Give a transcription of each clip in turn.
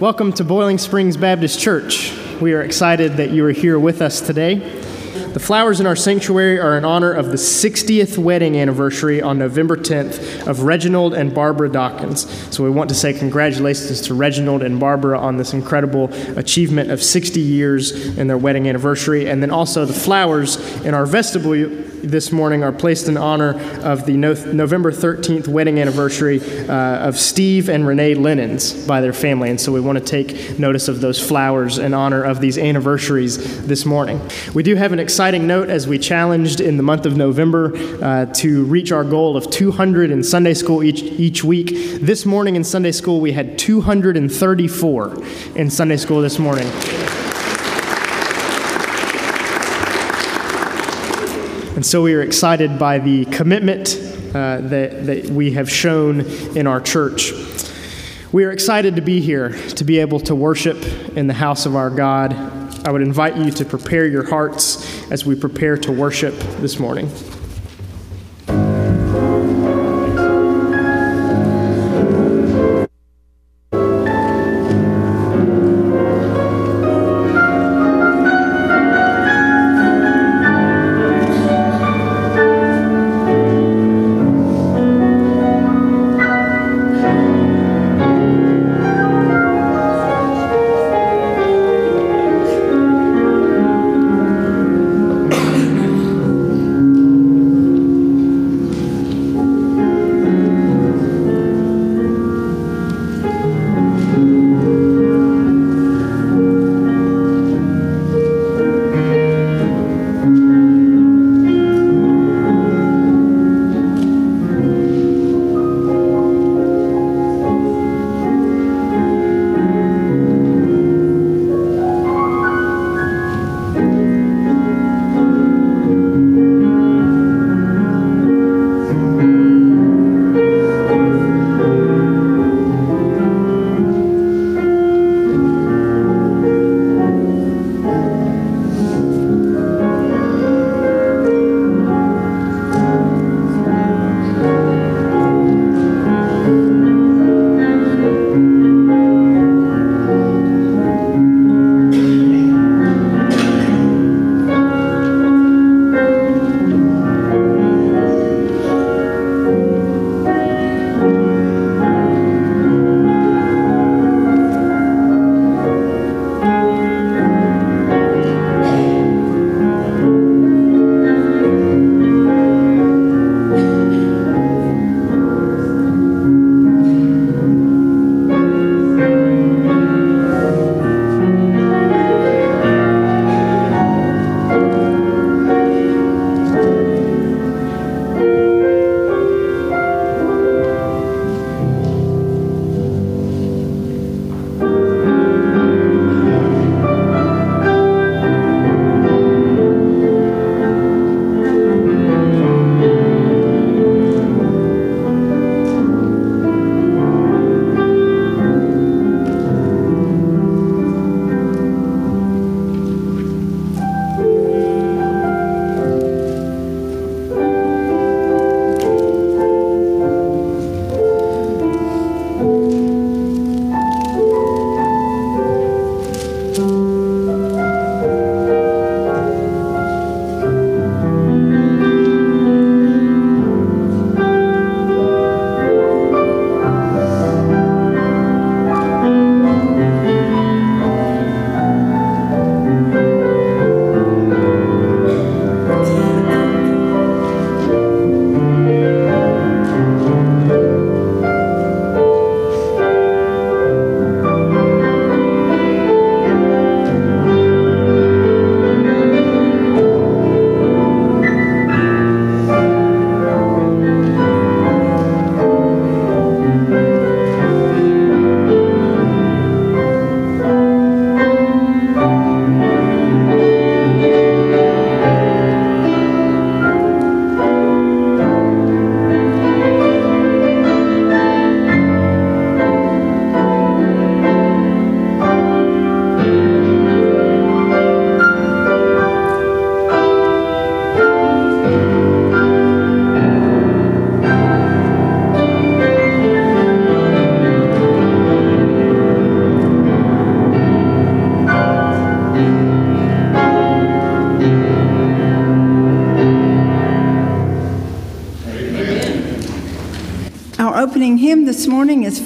Welcome to Boiling Springs Baptist Church. We are excited that you are here with us today. The flowers in our sanctuary are in honor of the 60th wedding anniversary on November 10th of Reginald and Barbara Dawkins. So we want to say congratulations to Reginald and Barbara on this incredible achievement of 60 years in their wedding anniversary. And then also the flowers in our vestibule this morning are placed in honor of the no- November 13th wedding anniversary uh, of Steve and Renee Lennons by their family. And so we want to take notice of those flowers in honor of these anniversaries this morning. We do have an exciting note as we challenged in the month of November uh, to reach our goal of 200 in Sunday school each, each week. This morning in Sunday school, we had 234 in Sunday school this morning. And so we are excited by the commitment uh, that, that we have shown in our church. We are excited to be here, to be able to worship in the house of our God. I would invite you to prepare your hearts as we prepare to worship this morning.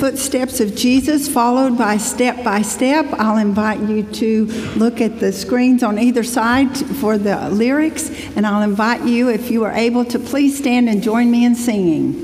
Footsteps of Jesus, followed by Step by Step. I'll invite you to look at the screens on either side for the lyrics, and I'll invite you, if you are able, to please stand and join me in singing.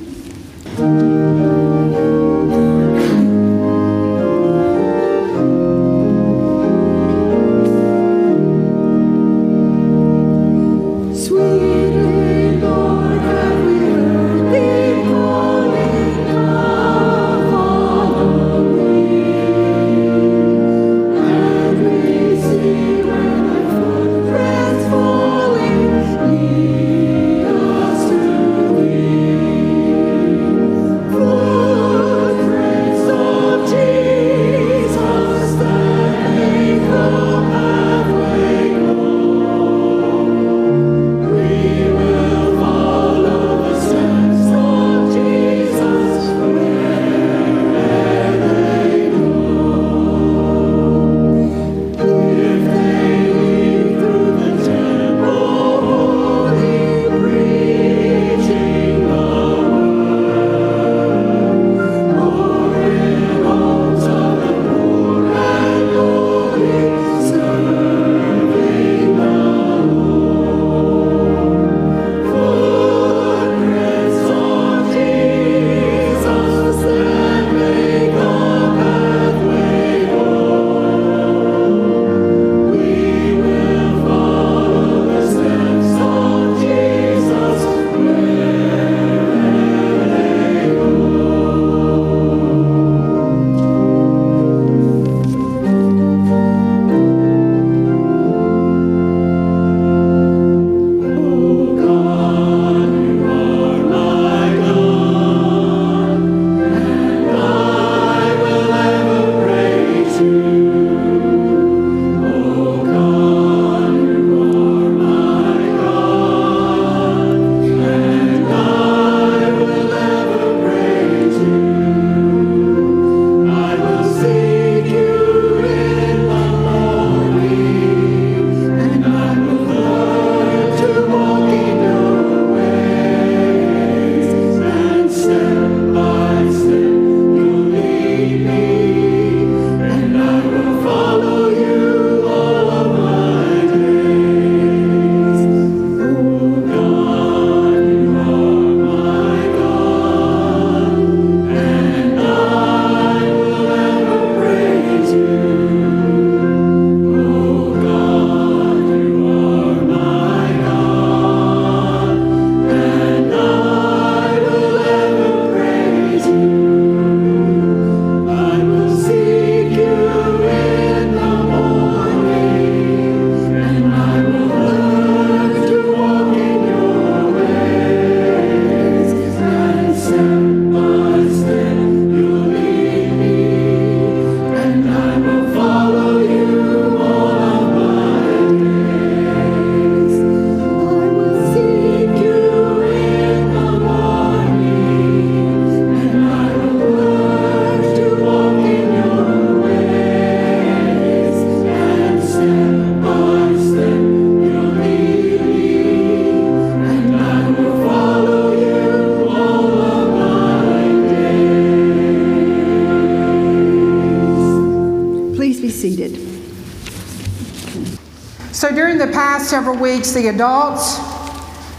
Several weeks, the adults,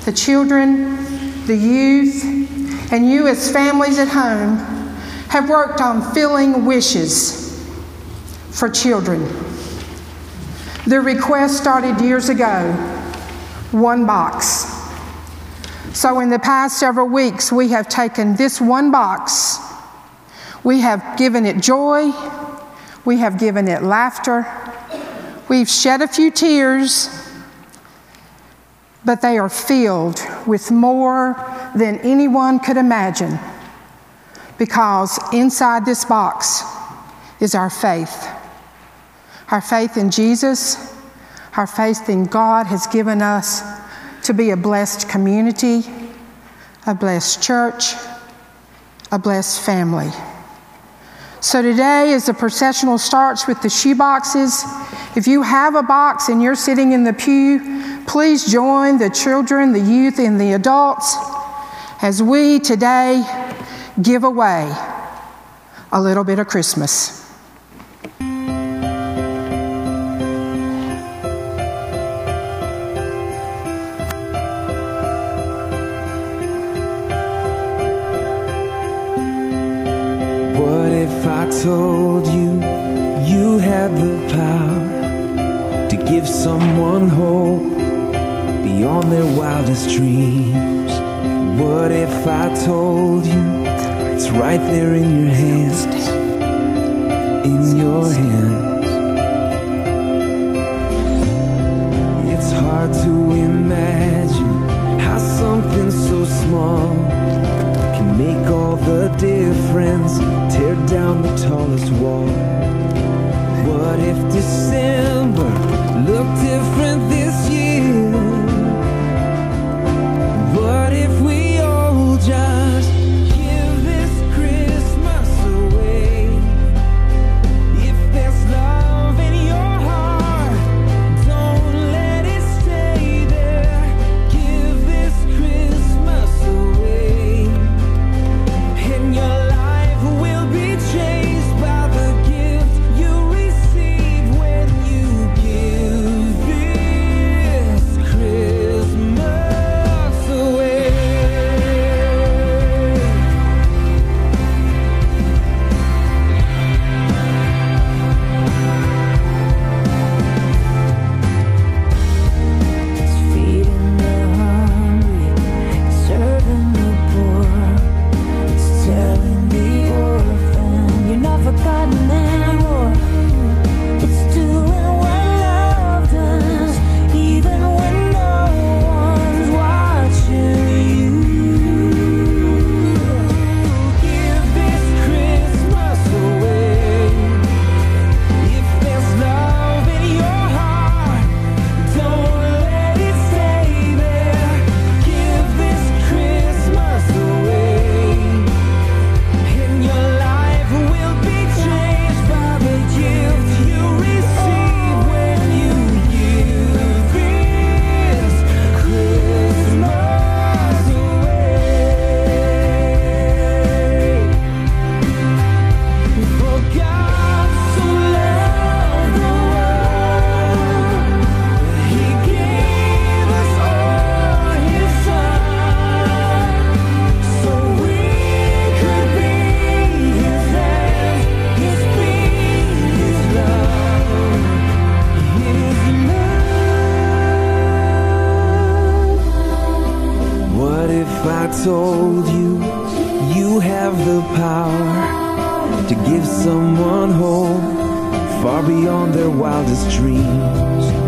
the children, the youth, and you as families at home have worked on filling wishes for children. The request started years ago one box. So, in the past several weeks, we have taken this one box, we have given it joy, we have given it laughter, we've shed a few tears but they are filled with more than anyone could imagine because inside this box is our faith. Our faith in Jesus, our faith in God has given us to be a blessed community, a blessed church, a blessed family. So today, as the processional starts with the shoe boxes, if you have a box and you're sitting in the pew, please join the children, the youth, and the adults as we today give away a little bit of Christmas. give someone hope beyond their wildest dreams? What if I told you it's right there in your hands? In your hands. It's hard to imagine. told you you have the power to give someone hope far beyond their wildest dreams.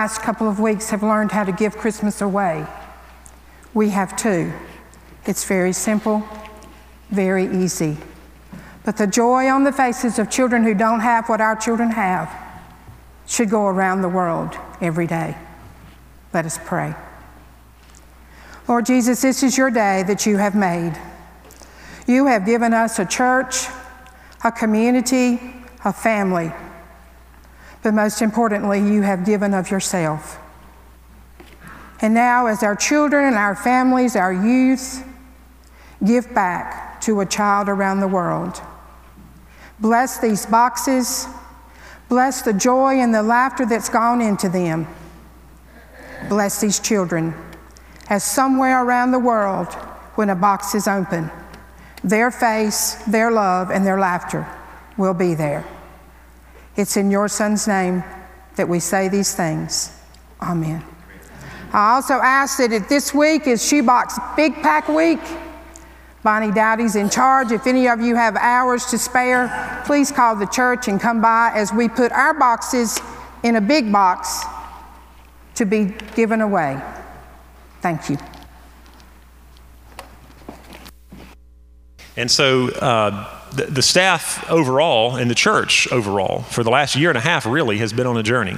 last couple of weeks have learned how to give Christmas away. We have too. It's very simple, very easy. But the joy on the faces of children who don't have what our children have should go around the world every day. Let us pray. Lord Jesus, this is your day that you have made. You have given us a church, a community, a family but most importantly, you have given of yourself. And now, as our children and our families, our youth, give back to a child around the world. Bless these boxes. Bless the joy and the laughter that's gone into them. Bless these children as somewhere around the world, when a box is open, their face, their love, and their laughter will be there. It's in your Son's name that we say these things. Amen. I also ask that if this week is Shoebox Big Pack Week, Bonnie Dowdy's in charge. If any of you have hours to spare, please call the church and come by as we put our boxes in a big box to be given away. Thank you. And so uh, the, the staff overall and the church overall for the last year and a half really has been on a journey.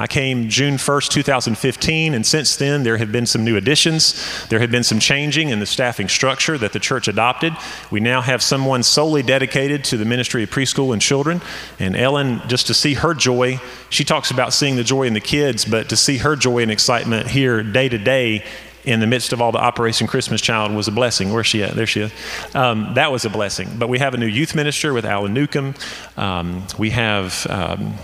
I came June 1st, 2015, and since then there have been some new additions. There have been some changing in the staffing structure that the church adopted. We now have someone solely dedicated to the ministry of preschool and children. And Ellen, just to see her joy, she talks about seeing the joy in the kids, but to see her joy and excitement here day to day in the midst of all the Operation Christmas Child was a blessing. Where's she at? There she is. Um, that was a blessing. But we have a new youth minister with Alan Newcomb. Um, we have um,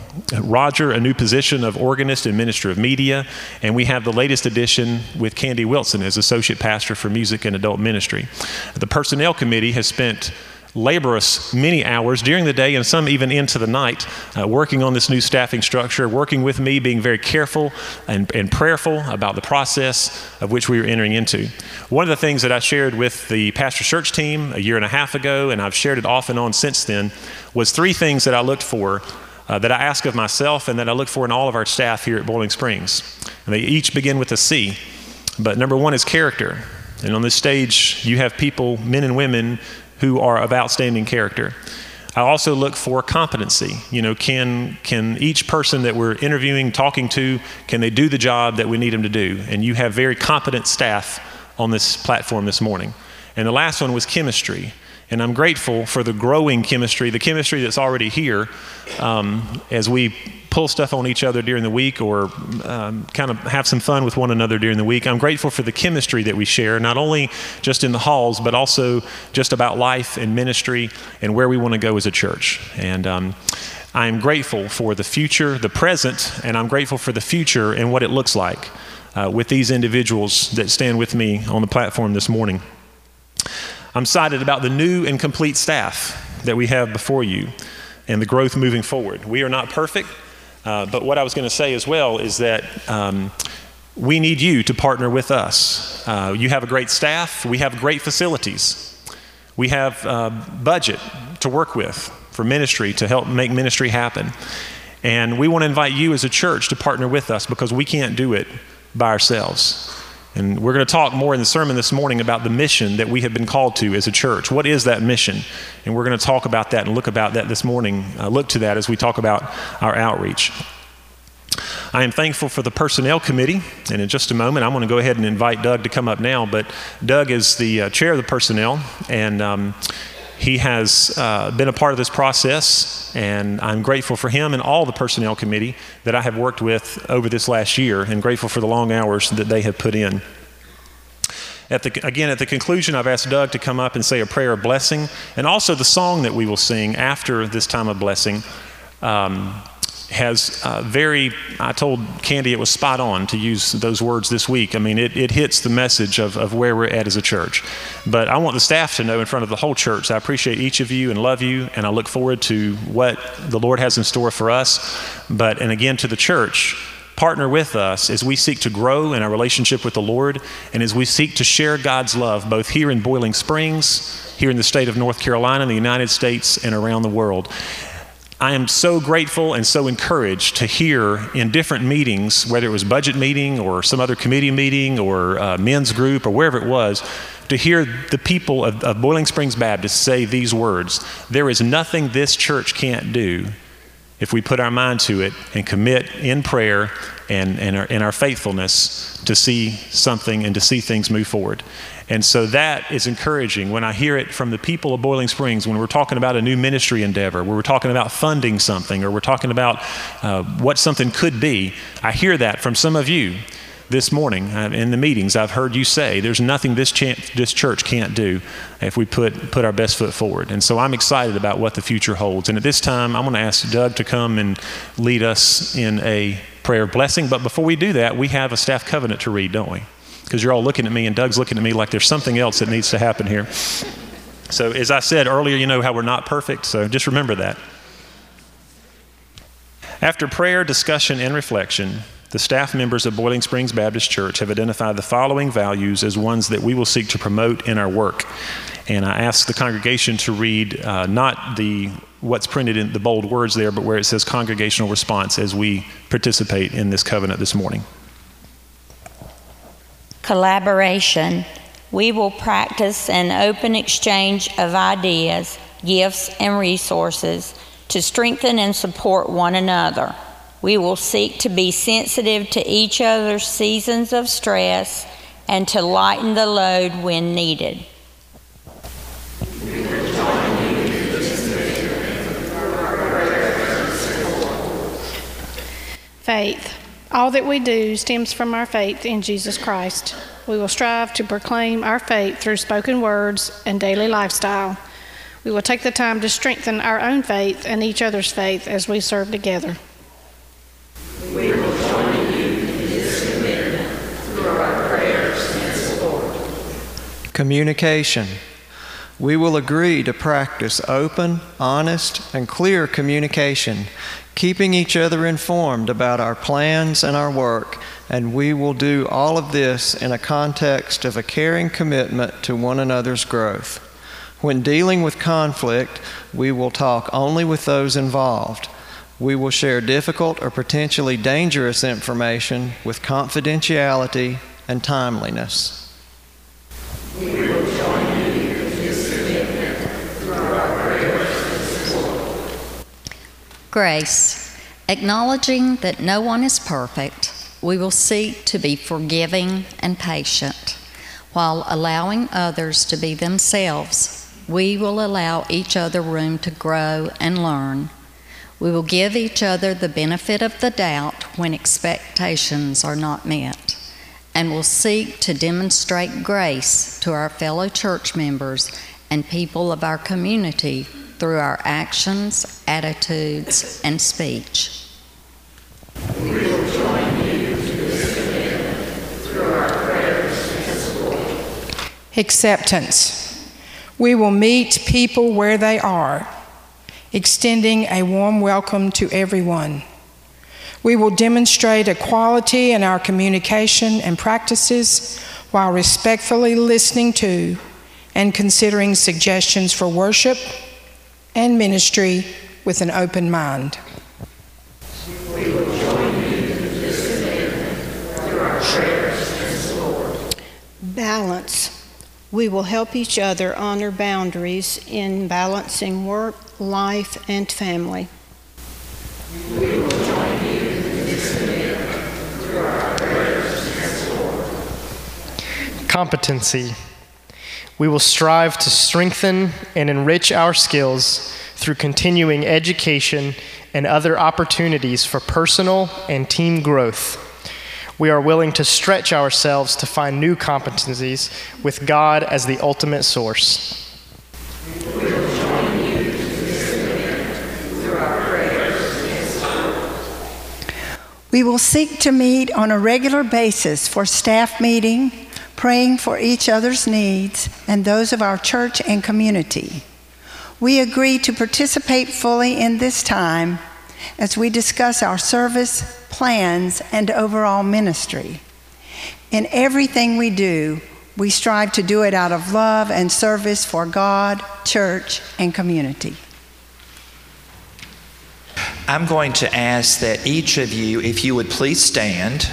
Roger, a new position of organist and minister of media. And we have the latest addition with Candy Wilson as associate pastor for music and adult ministry. The personnel committee has spent laborious many hours during the day and some even into the night uh, working on this new staffing structure, working with me, being very careful and, and prayerful about the process of which we were entering into. One of the things that I shared with the pastor church team a year and a half ago, and I've shared it off and on since then, was three things that I looked for. Uh, that I ask of myself and that I look for in all of our staff here at Boiling Springs. And they each begin with a C. But number one is character. And on this stage, you have people, men and women, who are of outstanding character. I also look for competency. You know, can can each person that we're interviewing, talking to, can they do the job that we need them to do? And you have very competent staff on this platform this morning. And the last one was chemistry. And I'm grateful for the growing chemistry, the chemistry that's already here, um, as we pull stuff on each other during the week or um, kind of have some fun with one another during the week. I'm grateful for the chemistry that we share, not only just in the halls, but also just about life and ministry and where we want to go as a church. And um, I'm grateful for the future, the present, and I'm grateful for the future and what it looks like uh, with these individuals that stand with me on the platform this morning. I'm excited about the new and complete staff that we have before you and the growth moving forward. We are not perfect, uh, but what I was going to say as well is that um, we need you to partner with us. Uh, you have a great staff, we have great facilities, we have uh, budget to work with for ministry to help make ministry happen. And we want to invite you as a church to partner with us because we can't do it by ourselves. And we're going to talk more in the sermon this morning about the mission that we have been called to as a church. What is that mission? And we're going to talk about that and look about that this morning, uh, look to that as we talk about our outreach. I am thankful for the personnel committee, and in just a moment, I'm going to go ahead and invite Doug to come up now. But Doug is the uh, chair of the personnel, and um, he has uh, been a part of this process, and I'm grateful for him and all the personnel committee that I have worked with over this last year, and grateful for the long hours that they have put in. At the, again, at the conclusion, I've asked Doug to come up and say a prayer of blessing, and also the song that we will sing after this time of blessing. Um, has uh, very, I told Candy it was spot on to use those words this week. I mean, it, it hits the message of, of where we're at as a church. But I want the staff to know in front of the whole church, I appreciate each of you and love you, and I look forward to what the Lord has in store for us. But, and again, to the church, partner with us as we seek to grow in our relationship with the Lord and as we seek to share God's love both here in Boiling Springs, here in the state of North Carolina, in the United States, and around the world. I am so grateful and so encouraged to hear in different meetings, whether it was budget meeting or some other committee meeting or uh, men's group or wherever it was, to hear the people of, of Boiling Springs Baptist say these words There is nothing this church can't do if we put our mind to it and commit in prayer and, and, our, our faithfulness to see something and to see things move forward. And so that is encouraging when I hear it from the people of Boiling Springs when we're talking about a new ministry endeavor, where we're talking about funding something, or we're talking about uh, what something could be. I hear that from some of you this morning uh, in the meetings. I've heard you say there's nothing this, ch- this church can't do if we put, put our best foot forward. And so I'm excited about what the future holds. And at this time, I'm going to ask Doug to come and lead us in a prayer of blessing. But before we do that, we have a staff covenant to read, don't we? Because you're all looking at me, and Doug's looking at me like there's something else that needs to happen here. So, as I said earlier, you know how we're not perfect, so just remember that. After prayer, discussion, and reflection, the staff members of Boiling Springs Baptist Church have identified the following values as ones that we will seek to promote in our work. And I ask the congregation to read uh, not the what's printed in the bold words there, but where it says congregational response as we participate in this covenant this morning. Collaboration. We will practice an open exchange of ideas, gifts, and resources to strengthen and support one another. We will seek to be sensitive to each other's seasons of stress and to lighten the load when needed. Faith. All that we do stems from our faith in Jesus Christ. We will strive to proclaim our faith through spoken words and daily lifestyle. We will take the time to strengthen our own faith and each other's faith as we serve together. We will join in His commitment through our prayers and support. Communication. We will agree to practice open, honest, and clear communication, keeping each other informed about our plans and our work, and we will do all of this in a context of a caring commitment to one another's growth. When dealing with conflict, we will talk only with those involved. We will share difficult or potentially dangerous information with confidentiality and timeliness. Grace. Acknowledging that no one is perfect, we will seek to be forgiving and patient. While allowing others to be themselves, we will allow each other room to grow and learn. We will give each other the benefit of the doubt when expectations are not met, and will seek to demonstrate grace to our fellow church members and people of our community through our actions, attitudes, and speech. Acceptance. We will meet people where they are, extending a warm welcome to everyone. We will demonstrate equality in our communication and practices while respectfully listening to and considering suggestions for worship and ministry with an open mind. Balance. We will help each other honor boundaries in balancing work, life, and family. Competency. We will strive to strengthen and enrich our skills through continuing education and other opportunities for personal and team growth. We are willing to stretch ourselves to find new competencies with God as the ultimate source. We will seek to meet on a regular basis for staff meeting, praying for each other's needs and those of our church and community. We agree to participate fully in this time as we discuss our service, plans, and overall ministry. In everything we do, we strive to do it out of love and service for God, church, and community. I'm going to ask that each of you, if you would please stand,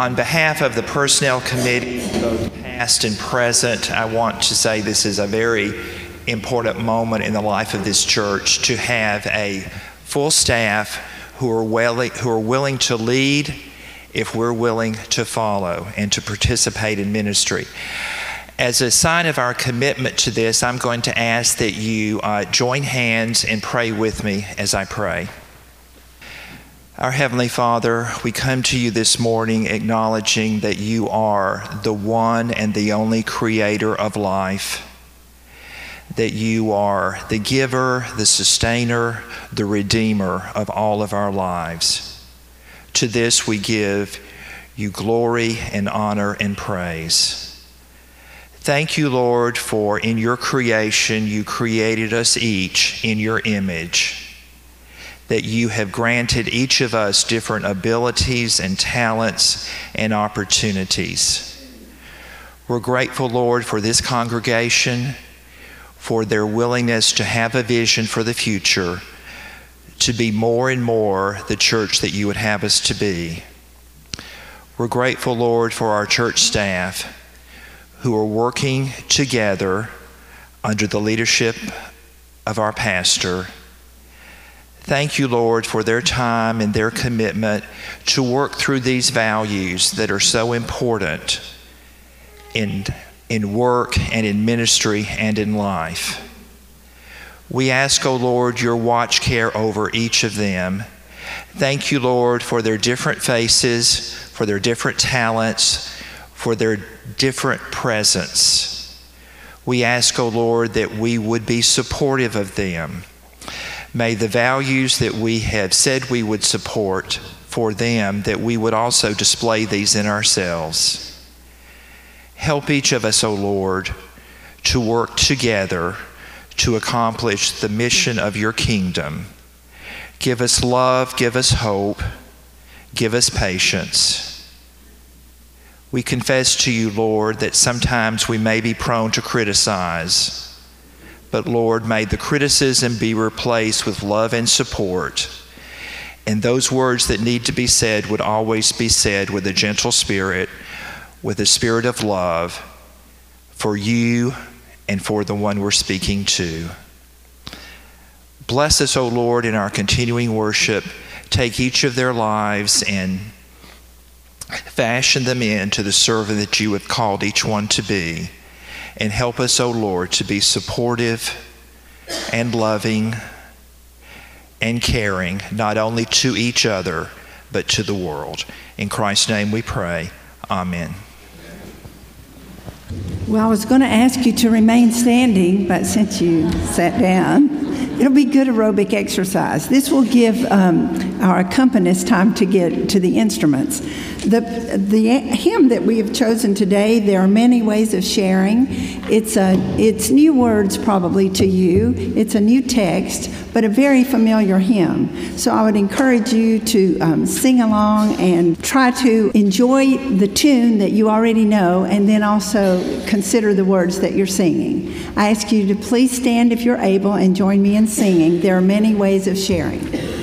on behalf of the Personnel Committee, both past and present, I want to say this is a very important moment in the life of this church to have a full staff who are, willing, who are willing to lead if we're willing to follow and to participate in ministry. As a sign of our commitment to this, I'm going to ask that you uh, join hands and pray with me as I pray. Our Heavenly Father, we come to you this morning acknowledging that you are the one and the only creator of life, that you are the giver, the sustainer, the redeemer of all of our lives. To this we give you glory and honor and praise. Thank you, Lord, for in your creation you created us each in your image that you have granted each of us different abilities and talents and opportunities. We're grateful, Lord, for this congregation, for their willingness to have a vision for the future, to be more and more the church that you would have us to be. We're grateful, Lord, for our church staff who are working together under the leadership of our pastor Thank you, Lord, for their time and their commitment to work through these values that are so important in, in work and in ministry and in life. We ask, O oh Lord, your watch care over each of them. Thank you, Lord, for their different faces, for their different talents, for their different presence. We ask, O oh Lord, that we would be supportive of them May the values that we have said we would support for them, that we would also display these in ourselves. Help each of us, O Lord, to work together to accomplish the mission of your kingdom. Give us love, give us hope, give us patience. We confess to you, Lord, that sometimes we may be prone to criticize. But Lord, may the criticism be replaced with love and support. And those words that need to be said would always be said with a gentle spirit, with a spirit of love for you and for the one we're speaking to. Bless us, O Lord, in our continuing worship. Take each of their lives and fashion them into the servant that you have called each one to be. And help us, O oh Lord, to be supportive and loving and caring, not only to each other, but to the world. In Christ's name we pray. Amen. Well, I was going to ask you to remain standing, but since you sat down, it'll be good aerobic exercise. This will give um, our accompanists time to get to the instruments. The, the hymn that we have chosen today, there are many ways of sharing. It's, a, it's new words probably to you, it's a new text, but a very familiar hymn. So I would encourage you to um, sing along and try to enjoy the tune that you already know and then also consider the words that you're singing. I ask you to please stand if you're able and join me in singing. There are many ways of sharing.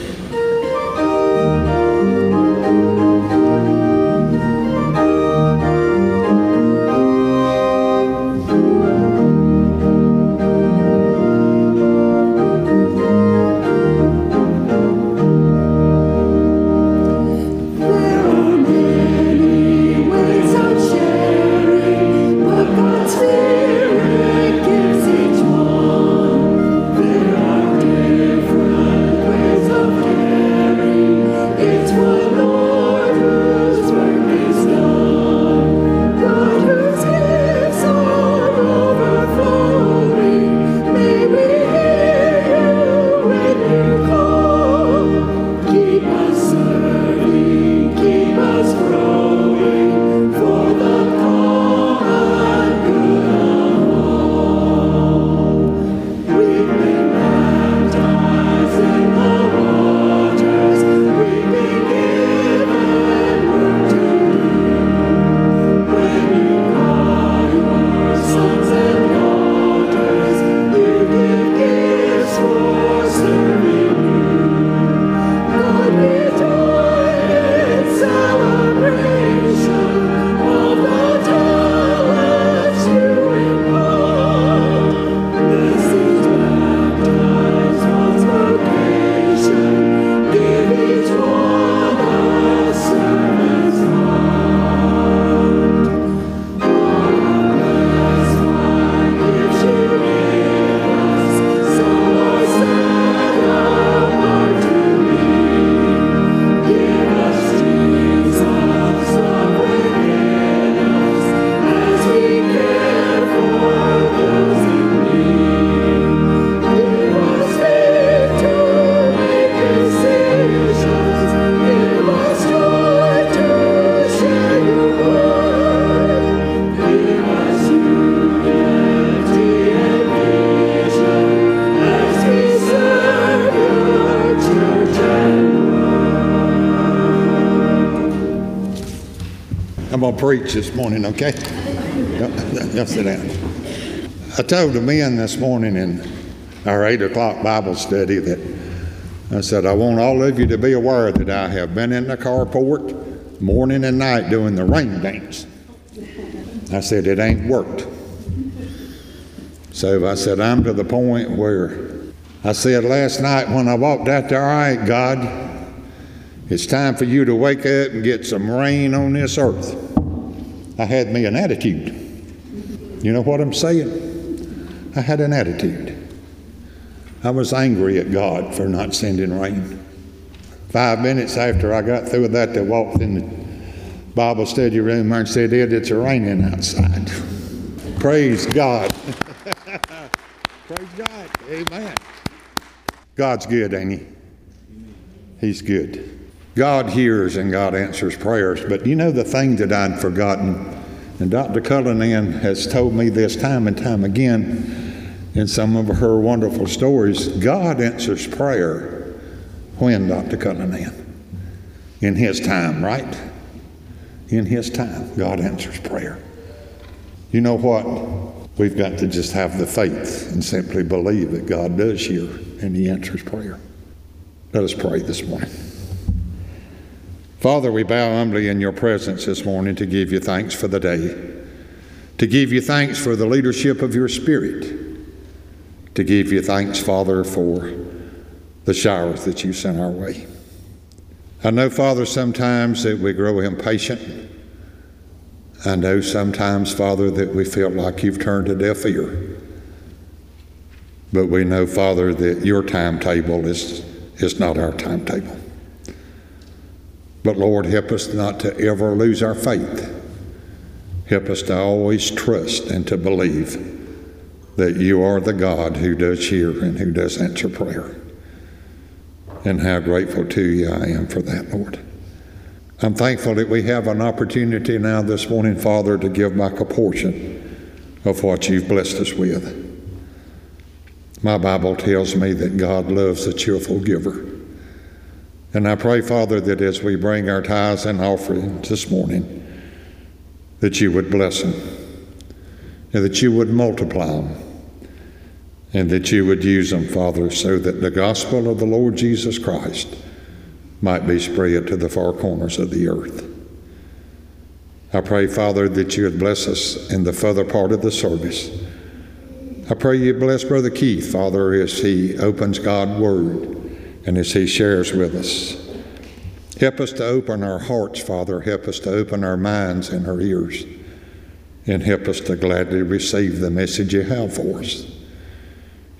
Preach this morning, okay? Y'all sit down. I told the men this morning in our 8 o'clock Bible study that I said, I want all of you to be aware that I have been in the carport morning and night doing the rain dance. I said, it ain't worked. So I said, I'm to the point where I said last night when I walked out there, all right, God, it's time for you to wake up and get some rain on this earth. I had me an attitude. You know what I'm saying? I had an attitude. I was angry at God for not sending rain. Five minutes after I got through with that, they walked in the Bible study room and said, Ed, it's raining outside. Praise God. Praise God. Amen. God's good, ain't he? He's good. God hears and God answers prayers. But you know the thing that I'd forgotten, and Dr. Cullinan has told me this time and time again in some of her wonderful stories God answers prayer when, Dr. Cullinan? In His time, right? In His time, God answers prayer. You know what? We've got to just have the faith and simply believe that God does hear and He answers prayer. Let us pray this morning. Father, we bow humbly in your presence this morning to give you thanks for the day, to give you thanks for the leadership of your Spirit, to give you thanks, Father, for the showers that you sent our way. I know, Father, sometimes that we grow impatient. I know sometimes, Father, that we feel like you've turned a deaf ear. But we know, Father, that your timetable is, is not our timetable. But Lord, help us not to ever lose our faith. Help us to always trust and to believe that you are the God who does hear and who does answer prayer. And how grateful to you I am for that, Lord. I'm thankful that we have an opportunity now this morning, Father, to give back a portion of what you've blessed us with. My Bible tells me that God loves a cheerful giver. And I pray, Father, that as we bring our tithes and offerings this morning, that you would bless them, and that you would multiply them, and that you would use them, Father, so that the gospel of the Lord Jesus Christ might be spread to the far corners of the earth. I pray, Father, that you would bless us in the further part of the service. I pray you bless Brother Keith, Father, as he opens God's Word and as he shares with us. Help us to open our hearts, Father. Help us to open our minds and our ears. And help us to gladly receive the message you have for us.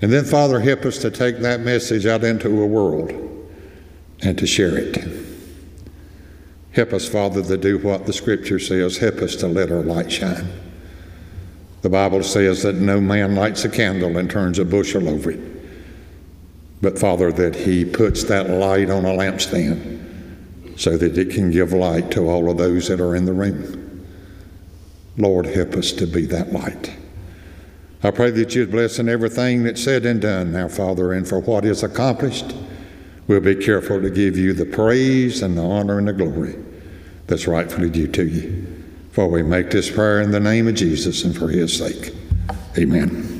And then, Father, help us to take that message out into a world and to share it. Help us, Father, to do what the Scripture says. Help us to let our light shine. The Bible says that no man lights a candle and turns a bushel over it, but, Father, that he puts that light on a lampstand so that it can give light to all of those that are in the room. Lord, help us to be that light. I pray that you'd bless in everything that's said and done now, Father, and for what is accomplished. We'll be careful to give you the praise and the honor and the glory that's rightfully due to you. For we make this prayer in the name of Jesus and for his sake. Amen.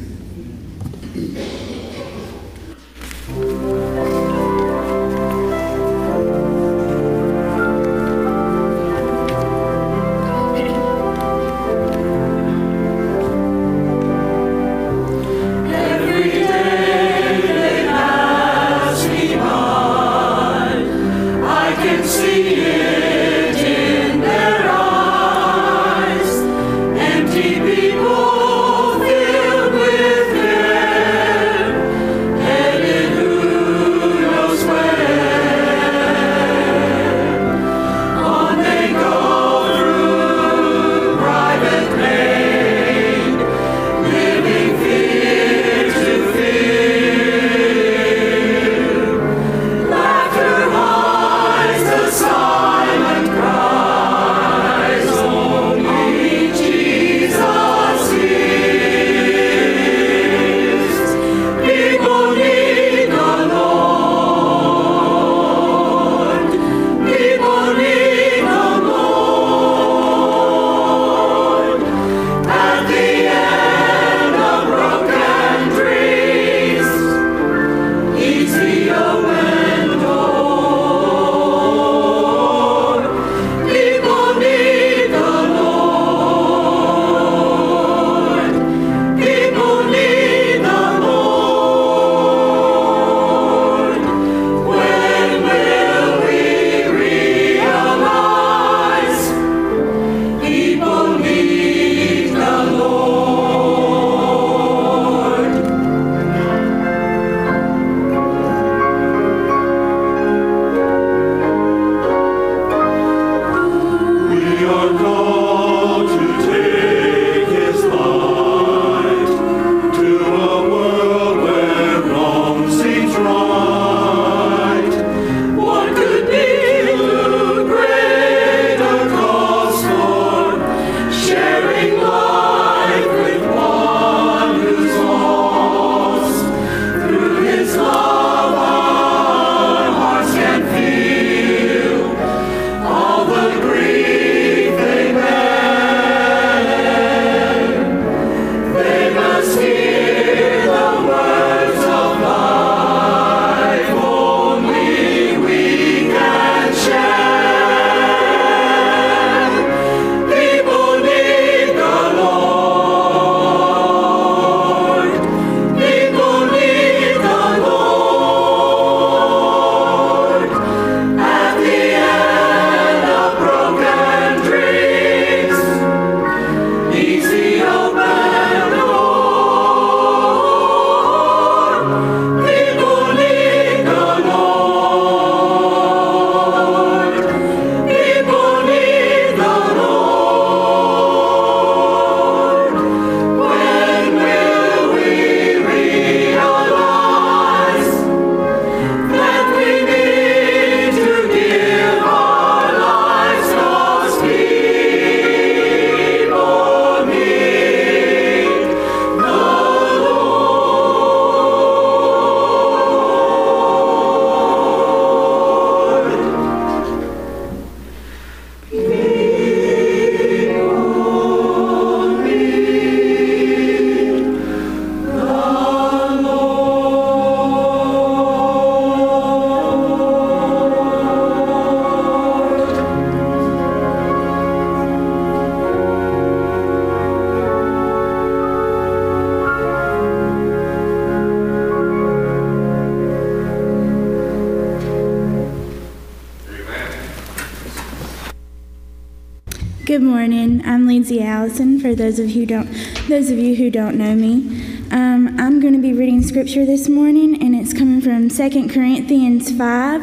Those of you who don't know me, um, I'm going to be reading scripture this morning, and it's coming from 2 Corinthians 5,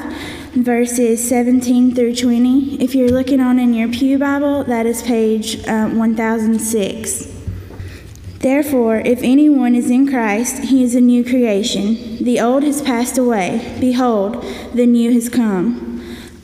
verses 17 through 20. If you're looking on in your pew Bible, that is page uh, 1006. Therefore, if anyone is in Christ, he is a new creation. The old has passed away. Behold, the new has come.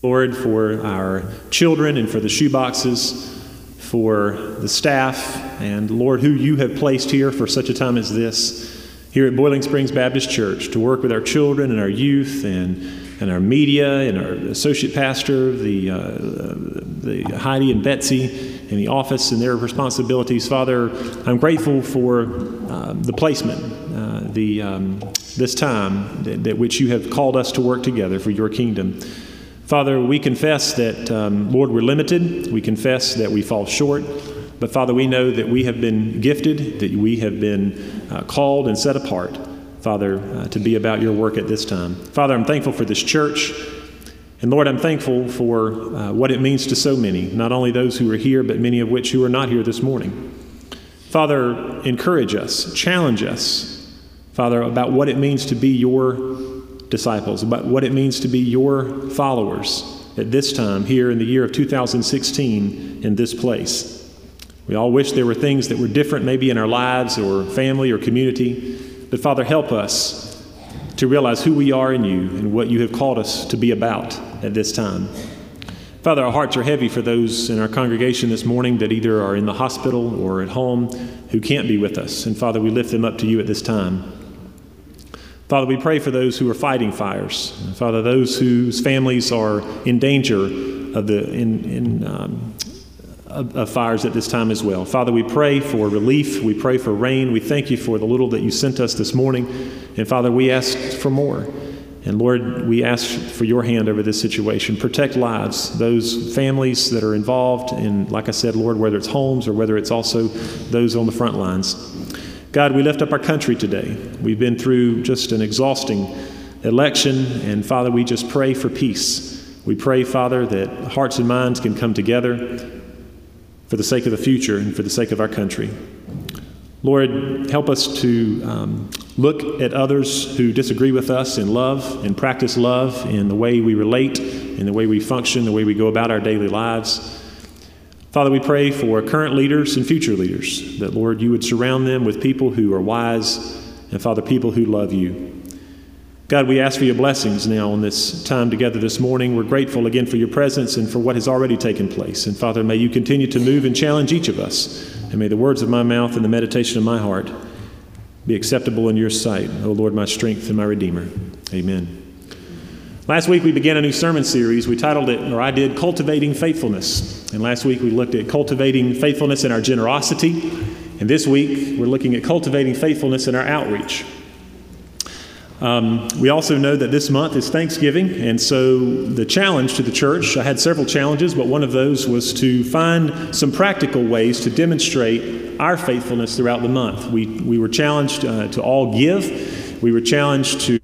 Lord, for our children and for the shoeboxes, for the staff, and Lord, who you have placed here for such a time as this, here at Boiling Springs Baptist Church, to work with our children and our youth and, and our media and our associate pastor, the, uh, the Heidi and Betsy in the office and their responsibilities. Father, I'm grateful for uh, the placement, uh, the, um, this time that, that which you have called us to work together for your kingdom. Father, we confess that, um, Lord, we're limited. We confess that we fall short. But Father, we know that we have been gifted, that we have been uh, called and set apart, Father, uh, to be about your work at this time. Father, I'm thankful for this church. And Lord, I'm thankful for uh, what it means to so many, not only those who are here, but many of which who are not here this morning. Father, encourage us, challenge us, Father, about what it means to be your disciples, about what it means to be your followers at this time, here in the year of 2016, in this place. We all wish there were things that were different, maybe in our lives or family or community. But Father, help us to realize who we are in you and what you have called us to be about at this time. Father, our hearts are heavy for those in our congregation this morning that either are in the hospital or at home who can't be with us. And Father, we lift them up to you at this time. Father, we pray for those who are fighting fires. Father, those whose families are in danger of the in, in um, of, fires at this time as well. Father, we pray for relief. We pray for rain. We thank you for the little that you sent us this morning. And Father, we ask for more. And Lord, we ask for your hand over this situation. Protect lives, those families that are involved in, like I said, Lord, whether it's homes or whether it's also those on the front lines. God, we lift up our country today. We've been through just an exhausting election, and Father, we just pray for peace. We pray, Father, that hearts and minds can come together for the sake of the future and for the sake of our country. Lord, help us to um, look at others who disagree with us in love and practice love in the way we relate, in the way we function, the way we go about our daily lives. Father, we pray for current leaders and future leaders, that, Lord, you would surround them with people who are wise and, Father, people who love you. God, we ask for your blessings now on this time together this morning. We're grateful again for your presence and for what has already taken place. And Father, may you continue to move and challenge each of us. And may the words of my mouth and the meditation of my heart be acceptable in your sight, O Lord, my strength and my Redeemer. Amen. Last week we began a new sermon series. We titled it, or I did, Cultivating Faithfulness. And last week we looked at cultivating faithfulness in our generosity. And this week we're looking at cultivating faithfulness in our outreach. Um, we also know that this month is Thanksgiving, and so the challenge to the church, I had several challenges, but one of those was to find some practical ways to demonstrate our faithfulness throughout the month. We, we were challenged uh, to all give, we were challenged to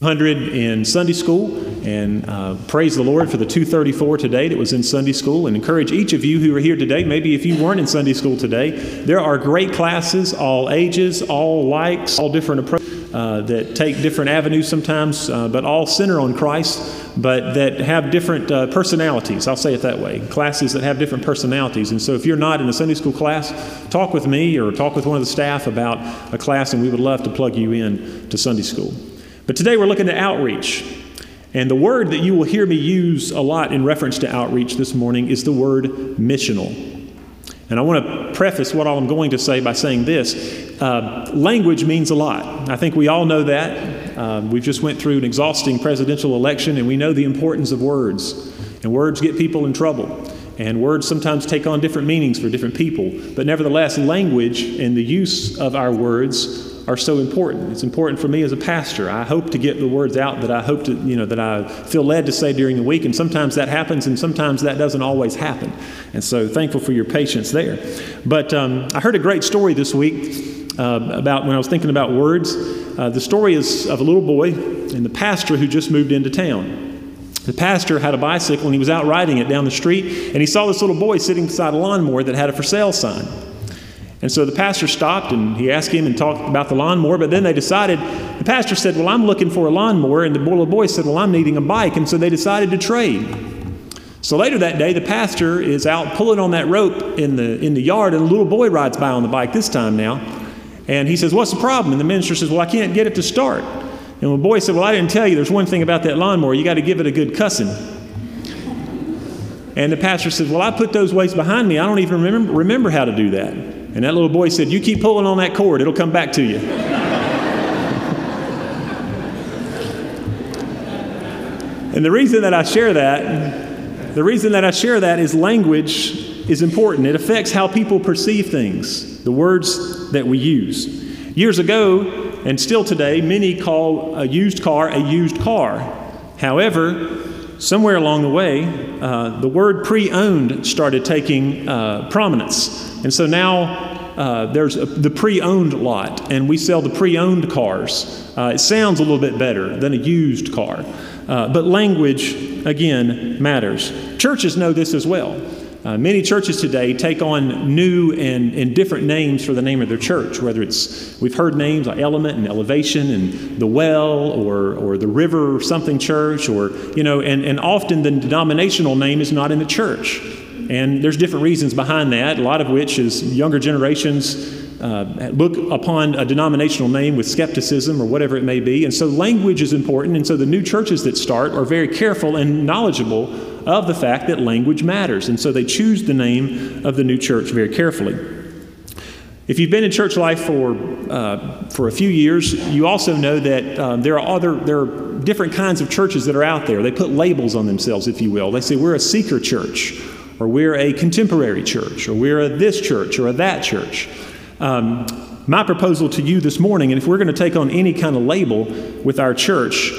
100 in Sunday school, and uh, praise the Lord for the 234 today that was in Sunday school. And encourage each of you who are here today, maybe if you weren't in Sunday school today, there are great classes, all ages, all likes, all different approaches. Uh, that take different avenues sometimes, uh, but all center on Christ, but that have different uh, personalities. I'll say it that way. Classes that have different personalities. And so if you're not in a Sunday school class, talk with me or talk with one of the staff about a class, and we would love to plug you in to Sunday school. But today we're looking at outreach. And the word that you will hear me use a lot in reference to outreach this morning is the word missional. And I want to preface what all I'm going to say by saying this. Uh, language means a lot. I think we all know that. Uh, we've just went through an exhausting presidential election, and we know the importance of words. And words get people in trouble. And words sometimes take on different meanings for different people. But nevertheless, language and the use of our words are so important. It's important for me as a pastor. I hope to get the words out that I hope to, you know, that I feel led to say during the week. And sometimes that happens, and sometimes that doesn't always happen. And so thankful for your patience there. But um, I heard a great story this week uh, about when I was thinking about words. Uh, the story is of a little boy and the pastor who just moved into town. The pastor had a bicycle and he was out riding it down the street, and he saw this little boy sitting beside a lawnmower that had a for sale sign. And so the pastor stopped and he asked him and talked about the lawnmower, but then they decided, the pastor said, Well, I'm looking for a lawnmower. And the little boy said, Well, I'm needing a bike. And so they decided to trade. So later that day, the pastor is out pulling on that rope in the, in the yard, and a little boy rides by on the bike this time now. And he says, What's the problem? And the minister says, Well, I can't get it to start. And the boy said, Well, I didn't tell you there's one thing about that lawnmower. You got to give it a good cussing. And the pastor said, Well, I put those weights behind me. I don't even remember, remember how to do that. And that little boy said, You keep pulling on that cord, it'll come back to you. and the reason that I share that, the reason that I share that is language is important. It affects how people perceive things, the words that we use. Years ago, and still today, many call a used car a used car. However, somewhere along the way, uh, the word pre owned started taking uh, prominence. And so now uh, there's a, the pre owned lot, and we sell the pre owned cars. Uh, it sounds a little bit better than a used car. Uh, but language, again, matters. Churches know this as well. Uh, many churches today take on new and, and different names for the name of their church, whether it's, we've heard names like Element and Elevation and the Well or, or the River something church, or, you know, and, and often the denominational name is not in the church. And there's different reasons behind that, a lot of which is younger generations uh, look upon a denominational name with skepticism or whatever it may be. And so language is important. And so the new churches that start are very careful and knowledgeable of the fact that language matters. And so they choose the name of the new church very carefully. If you've been in church life for, uh, for a few years, you also know that um, there, are other, there are different kinds of churches that are out there. They put labels on themselves, if you will. They say, we're a seeker church, or we're a contemporary church, or we're a this church, or a that church. Um, my proposal to you this morning, and if we're going to take on any kind of label with our church,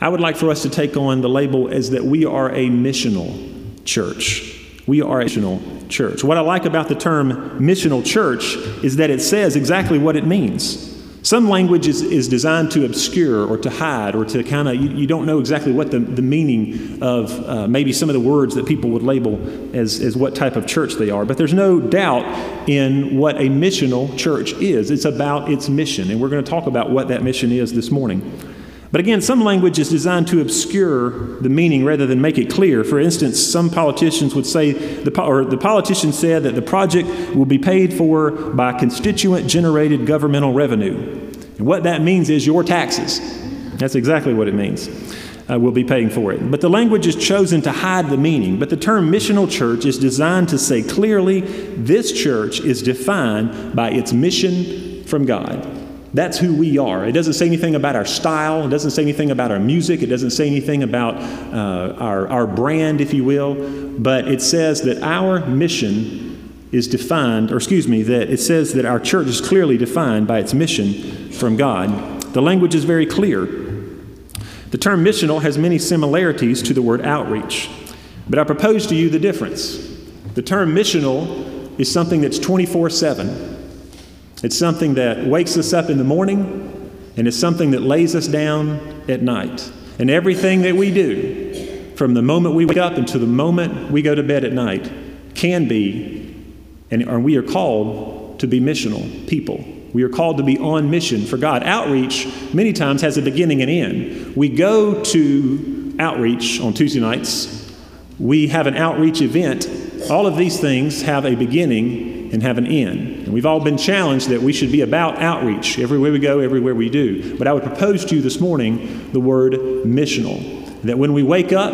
I would like for us to take on the label as that we are a missional church. We are a missional church. What I like about the term missional church is that it says exactly what it means. Some language is, is designed to obscure or to hide or to kind of, you, you, don't know exactly what the, the meaning of uh, maybe some of the words that people would label as, as what type of church they are. But there's no doubt in what a missional church is. It's about its mission. And we're going to talk about what that mission is this morning. But again, some language is designed to obscure the meaning rather than make it clear. For instance, some politicians would say, the, or the politician said that the project will be paid for by constituent generated governmental revenue. And what that means is your taxes. That's exactly what it means. Uh, will be paying for it. But the language is chosen to hide the meaning. But the term missional church is designed to say clearly this church is defined by its mission from God. That's who we are. It doesn't say anything about our style. It doesn't say anything about our music. It doesn't say anything about uh, our, our brand, if you will. But it says that our mission is defined, or excuse me, that it says that our church is clearly defined by its mission from God. The language is very clear. The term missional has many similarities to the word outreach. But I propose to you the difference. The term missional is something that's 24 7. It's something that wakes us up in the morning, and it's something that lays us down at night. And everything that we do, from the moment we wake up until the moment we go to bed at night, can be, and we are called to be missional people. We are called to be on mission for God. Outreach, many times, has a beginning and end. We go to outreach on Tuesday nights, we have an outreach event. All of these things have a beginning and have an end. And we've all been challenged that we should be about outreach everywhere we go, everywhere we do. But I would propose to you this morning the word missional. That when we wake up,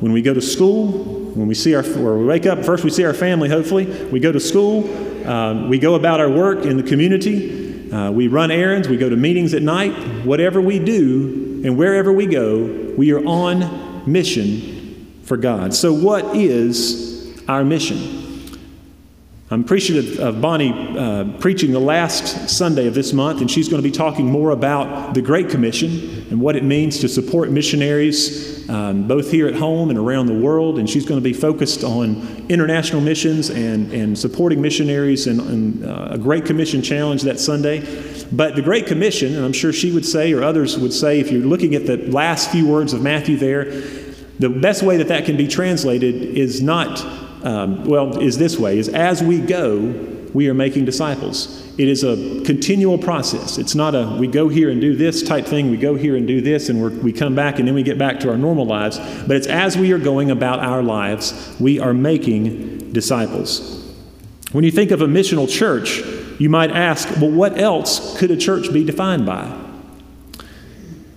when we go to school, when we see our, or we wake up, first we see our family, hopefully, we go to school, um, we go about our work in the community, uh, we run errands, we go to meetings at night, whatever we do and wherever we go, we are on mission for God. So, what is our mission. I'm appreciative of Bonnie uh, preaching the last Sunday of this month, and she's going to be talking more about the Great Commission and what it means to support missionaries um, both here at home and around the world. And she's going to be focused on international missions and, and supporting missionaries and, and uh, a Great Commission challenge that Sunday. But the Great Commission, and I'm sure she would say, or others would say, if you're looking at the last few words of Matthew there, the best way that that can be translated is not um, well, is this way, is as we go, we are making disciples. It is a continual process. It's not a we go here and do this type thing, we go here and do this, and we come back and then we get back to our normal lives. But it's as we are going about our lives, we are making disciples. When you think of a missional church, you might ask, well, what else could a church be defined by?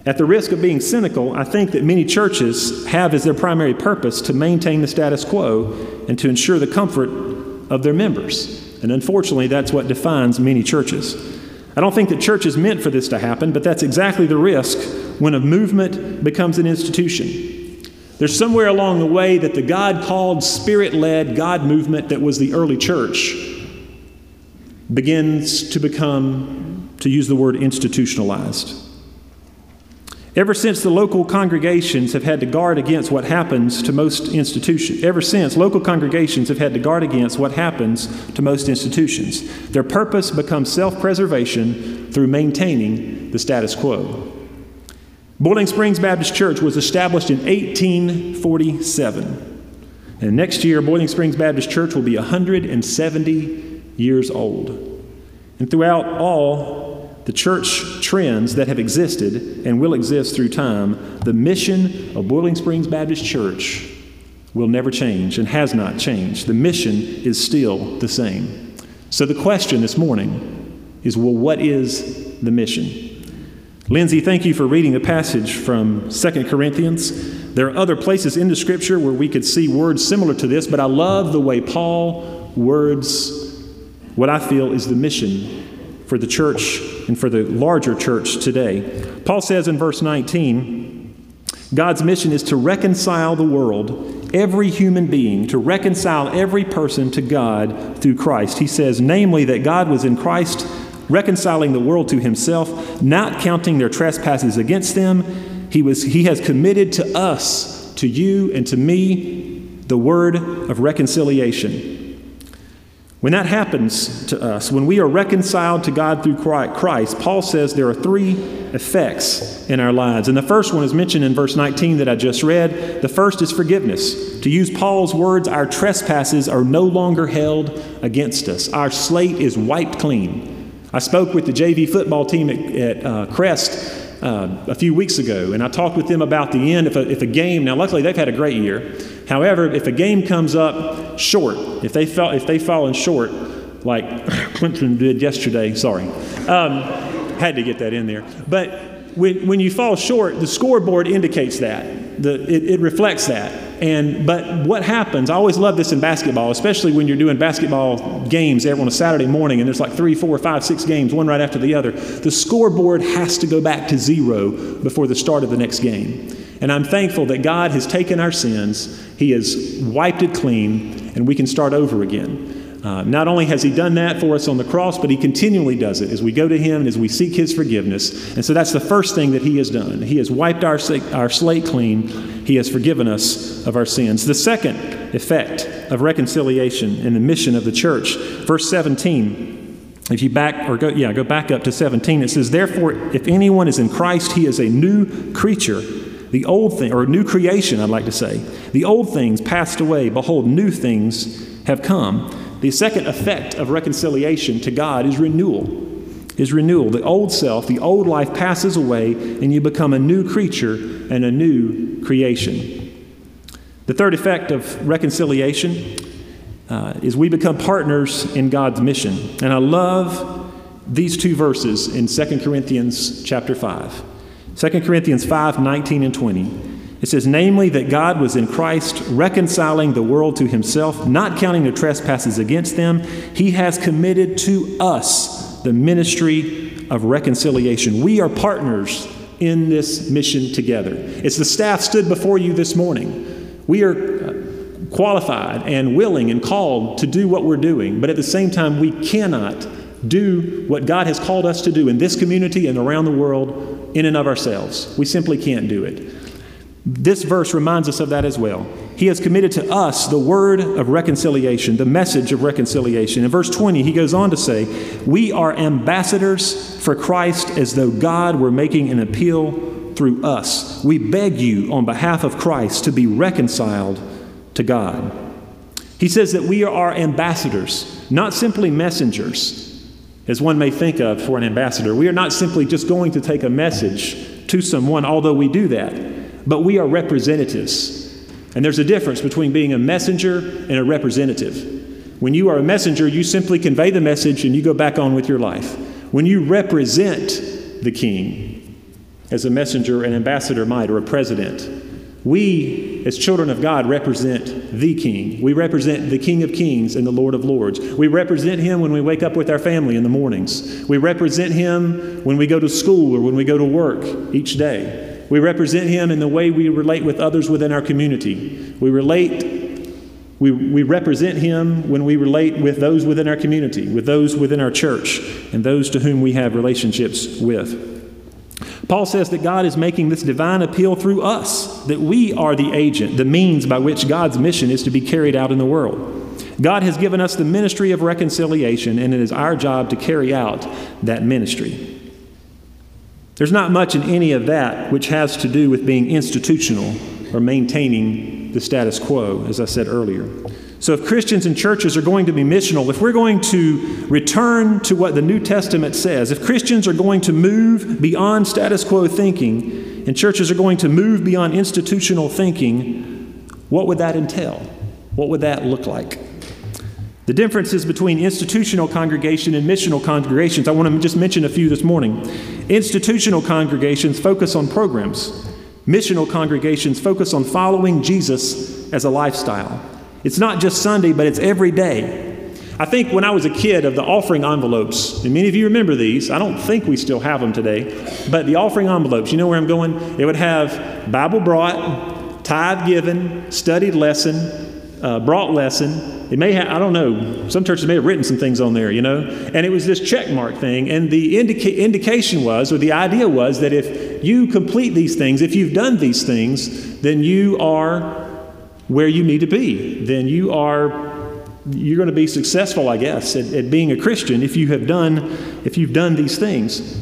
At the risk of being cynical, I think that many churches have as their primary purpose to maintain the status quo and to ensure the comfort of their members. And unfortunately, that's what defines many churches. I don't think that church is meant for this to happen, but that's exactly the risk when a movement becomes an institution. There's somewhere along the way that the God called, spirit led God movement that was the early church begins to become, to use the word, institutionalized. Ever since the local congregations have had to guard against what happens to most institutions, ever since local congregations have had to guard against what happens to most institutions, their purpose becomes self preservation through maintaining the status quo. Boiling Springs Baptist Church was established in 1847. And next year, Boiling Springs Baptist Church will be 170 years old. And throughout all the church trends that have existed and will exist through time, the mission of Boiling Springs Baptist Church will never change and has not changed. The mission is still the same. So the question this morning is well, what is the mission? Lindsay, thank you for reading the passage from 2 Corinthians. There are other places in the scripture where we could see words similar to this, but I love the way Paul words what I feel is the mission for the church and for the larger church today. Paul says in verse 19, God's mission is to reconcile the world, every human being, to reconcile every person to God through Christ. He says, namely, that God was in Christ reconciling the world to himself, not counting their trespasses against them. He, was, he has committed to us, to you, and to me, the word of reconciliation. When that happens to us, when we are reconciled to God through Christ, Paul says there are three effects in our lives. And the first one is mentioned in verse 19 that I just read. The first is forgiveness. To use Paul's words, our trespasses are no longer held against us, our slate is wiped clean. I spoke with the JV football team at, at uh, Crest uh, a few weeks ago, and I talked with them about the end. If a, if a game, now luckily they've had a great year. However, if a game comes up short, if they fell, if they've fallen short, like Clemson did yesterday, sorry, um, had to get that in there. But when, when you fall short, the scoreboard indicates that. The, it, it reflects that. And but what happens? I always love this in basketball, especially when you're doing basketball games on a Saturday morning, and there's like three, four, five, six games, one right after the other. The scoreboard has to go back to zero before the start of the next game. And I'm thankful that God has taken our sins, He has wiped it clean, and we can start over again. Uh, not only has He done that for us on the cross, but He continually does it as we go to Him and as we seek His forgiveness. And so that's the first thing that He has done. He has wiped our, our slate clean, He has forgiven us of our sins. The second effect of reconciliation in the mission of the church, verse 17. If you back or go, yeah, go back up to 17, it says, Therefore, if anyone is in Christ, he is a new creature. The old thing, or new creation, I'd like to say. The old things passed away. Behold, new things have come. The second effect of reconciliation to God is renewal. Is renewal. The old self, the old life passes away, and you become a new creature and a new creation. The third effect of reconciliation uh, is we become partners in God's mission. And I love these two verses in 2 Corinthians chapter 5. 2 Corinthians 5 19 and 20. It says, namely, that God was in Christ reconciling the world to himself, not counting their trespasses against them. He has committed to us the ministry of reconciliation. We are partners in this mission together. It's the staff stood before you this morning. We are uh, qualified and willing and called to do what we're doing, but at the same time, we cannot do what God has called us to do in this community and around the world in and of ourselves. We simply can't do it. This verse reminds us of that as well. He has committed to us the word of reconciliation, the message of reconciliation. In verse 20, he goes on to say, We are ambassadors for Christ as though God were making an appeal through us. We beg you on behalf of Christ to be reconciled to God. He says that we are ambassadors, not simply messengers, as one may think of for an ambassador. We are not simply just going to take a message to someone, although we do that, but we are representatives. And there's a difference between being a messenger and a representative. When you are a messenger, you simply convey the message and you go back on with your life. When you represent the king, as a messenger, an ambassador might, or a president, we, as children of God, represent the King. We represent the King of Kings and the Lord of Lords. We represent Him when we wake up with our family in the mornings. We represent Him when we go to school or when we go to work each day. We represent Him in the way we relate with others within our community. We relate, we, we represent Him when we relate with those within our community, with those within our church, and those to whom we have relationships with. Paul says that God is making this divine appeal through us, that we are the agent, the means by which God's mission is to be carried out in the world. God has given us the ministry of reconciliation, and it is our job to carry out that ministry. There's not much in any of that which has to do with being institutional or maintaining the status quo, as I said earlier. So, if Christians and churches are going to be missional, if we're going to return to what the New Testament says, if Christians are going to move beyond status quo thinking, and churches are going to move beyond institutional thinking, what would that entail? What would that look like? The differences between institutional congregation and missional congregations, I want to just mention a few this morning. Institutional congregations focus on programs, missional congregations focus on following Jesus as a lifestyle. It's not just Sunday, but it's every day. I think when I was a kid of the offering envelopes, and many of you remember these, I don't think we still have them today, but the offering envelopes, you know where I'm going? It would have Bible brought, tithe given, studied lesson, uh, brought lesson. It may have, I don't know, some churches may have written some things on there, you know? And it was this check mark thing. And the indica- indication was, or the idea was, that if you complete these things, if you've done these things, then you are where you need to be, then you are you're going to be successful, I guess, at, at being a Christian if you have done if you've done these things.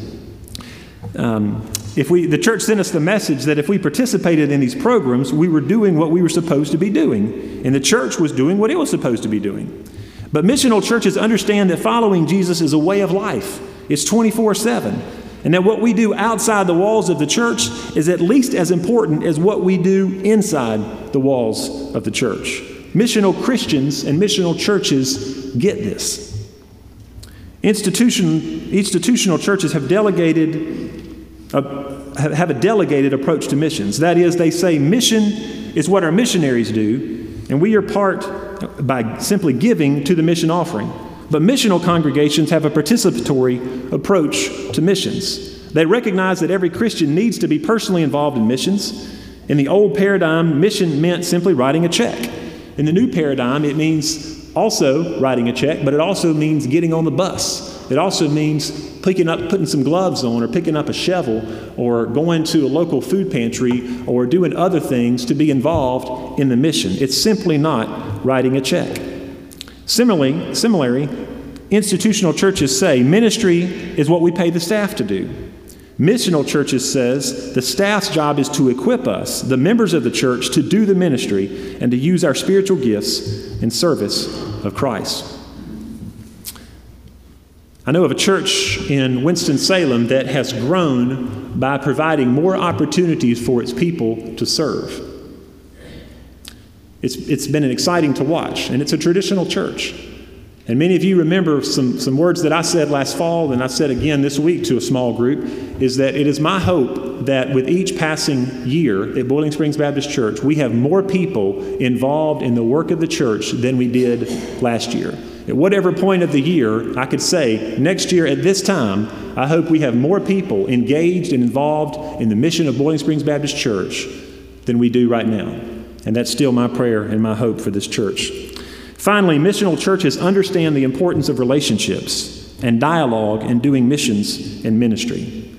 Um, if we, the church sent us the message that if we participated in these programs, we were doing what we were supposed to be doing, and the church was doing what it was supposed to be doing. But missional churches understand that following Jesus is a way of life. It's 24 7. And that what we do outside the walls of the church is at least as important as what we do inside the walls of the church. Missional Christians and missional churches get this. Institution, institutional churches have delegated, Uh, have a delegated approach to missions. That is, they say mission is what our missionaries do, and we are part by simply giving to the mission offering. But missional congregations have a participatory approach to missions. They recognize that every Christian needs to be personally involved in missions. In the old paradigm, mission meant simply writing a check. In the new paradigm, it means also writing a check, but it also means getting on the bus. It also means picking up, putting some gloves on, or picking up a shovel, or going to a local food pantry, or doing other things to be involved in the mission. It's simply not writing a check. Similarly, similarly, institutional churches say ministry is what we pay the staff to do. Missional churches says the staff's job is to equip us, the members of the church, to do the ministry and to use our spiritual gifts in service of Christ. I know of a church in Winston-Salem that has grown by providing more opportunities for its people to serve. It's, it's been exciting to watch, and it's a traditional church. And many of you remember some, some words that I said last fall, and I said again this week to a small group, is that it is my hope that with each passing year at Boiling Springs Baptist Church, we have more people involved in the work of the church than we did last year. At whatever point of the year, I could say, next year at this time, I hope we have more people engaged and involved in the mission of Boiling Springs Baptist Church than we do right now. And that's still my prayer and my hope for this church. Finally, missional churches understand the importance of relationships and dialogue in doing missions and ministry.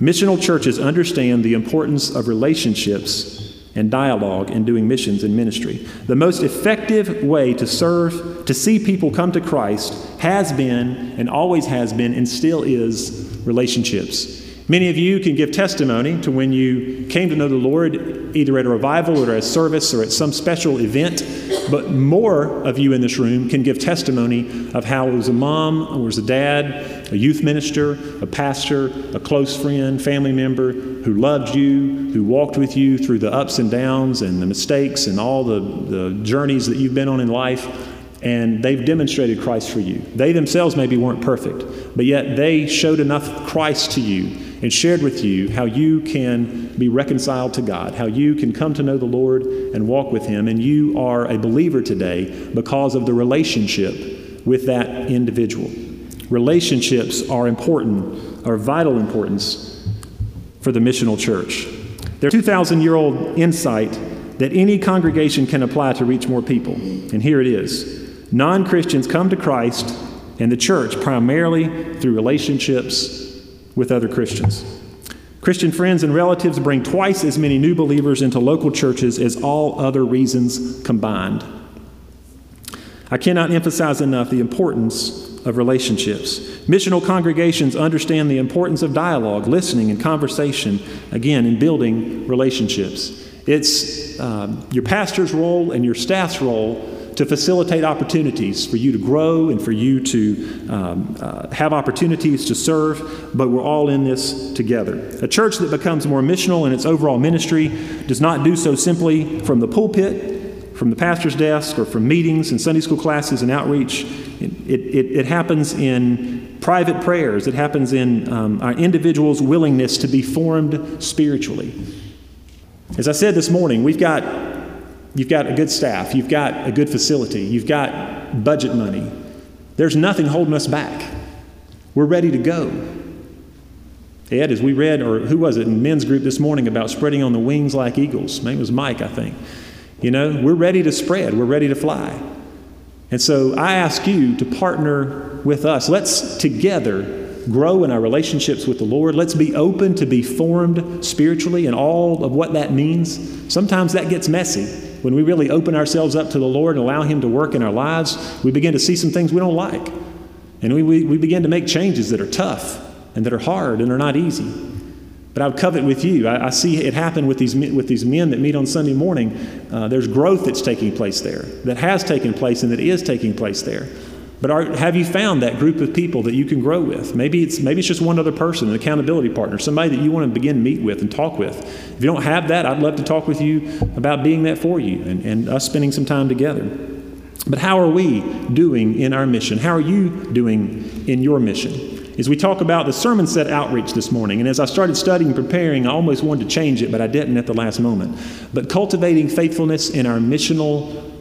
Missional churches understand the importance of relationships and dialogue in doing missions and ministry. The most effective way to serve, to see people come to Christ, has been and always has been and still is relationships. Many of you can give testimony to when you came to know the Lord, either at a revival or at a service or at some special event. But more of you in this room can give testimony of how it was a mom, or it was a dad, a youth minister, a pastor, a close friend, family member who loved you, who walked with you through the ups and downs and the mistakes and all the, the journeys that you've been on in life and they've demonstrated Christ for you. They themselves maybe weren't perfect, but yet they showed enough Christ to you and shared with you how you can be reconciled to God, how you can come to know the Lord and walk with Him, and you are a believer today because of the relationship with that individual. Relationships are important, are vital importance for the missional church. There's a 2,000 year old insight that any congregation can apply to reach more people, and here it is. Non Christians come to Christ and the church primarily through relationships with other Christians. Christian friends and relatives bring twice as many new believers into local churches as all other reasons combined. I cannot emphasize enough the importance of relationships. Missional congregations understand the importance of dialogue, listening, and conversation, again, in building relationships. It's um, your pastor's role and your staff's role to facilitate opportunities for you to grow and for you to um, uh, have opportunities to serve, but we're all in this together. A church that becomes more missional in its overall ministry does not do so simply from the pulpit, from the pastor's desk, or from meetings and Sunday school classes and outreach. It, it, it happens in private prayers, it happens in um, our individual's willingness to be formed spiritually. As I said this morning, we've got You've got a good staff. You've got a good facility. You've got budget money. There's nothing holding us back. We're ready to go. Ed, as we read, or who was it in men's group this morning about spreading on the wings like eagles? It was Mike, I think. You know, we're ready to spread. We're ready to fly. And so I ask you to partner with us. Let's together grow in our relationships with the Lord. Let's be open to be formed spiritually and all of what that means. Sometimes that gets messy. When we really open ourselves up to the Lord and allow Him to work in our lives, we begin to see some things we don't like. And we, we, we begin to make changes that are tough and that are hard and are not easy. But I would covet with you. I, I, see it happen with these, with these men that meet on Sunday morning. Uh, there's growth that's taking place there, that has taken place and that is taking place there. But are, have you found that group of people that you can grow with? Maybe it's, maybe it's just one other person, an accountability partner, somebody that you want to begin to meet with and talk with. If you don't have that, I'd love to talk with you about being that for you and, and us spending some time together. But how are we doing in our mission? How are you doing in your mission? As we talk about the sermon set outreach this morning, and as I started studying and preparing, I almost wanted to change it, but I didn't at the last moment. But cultivating faithfulness in our missional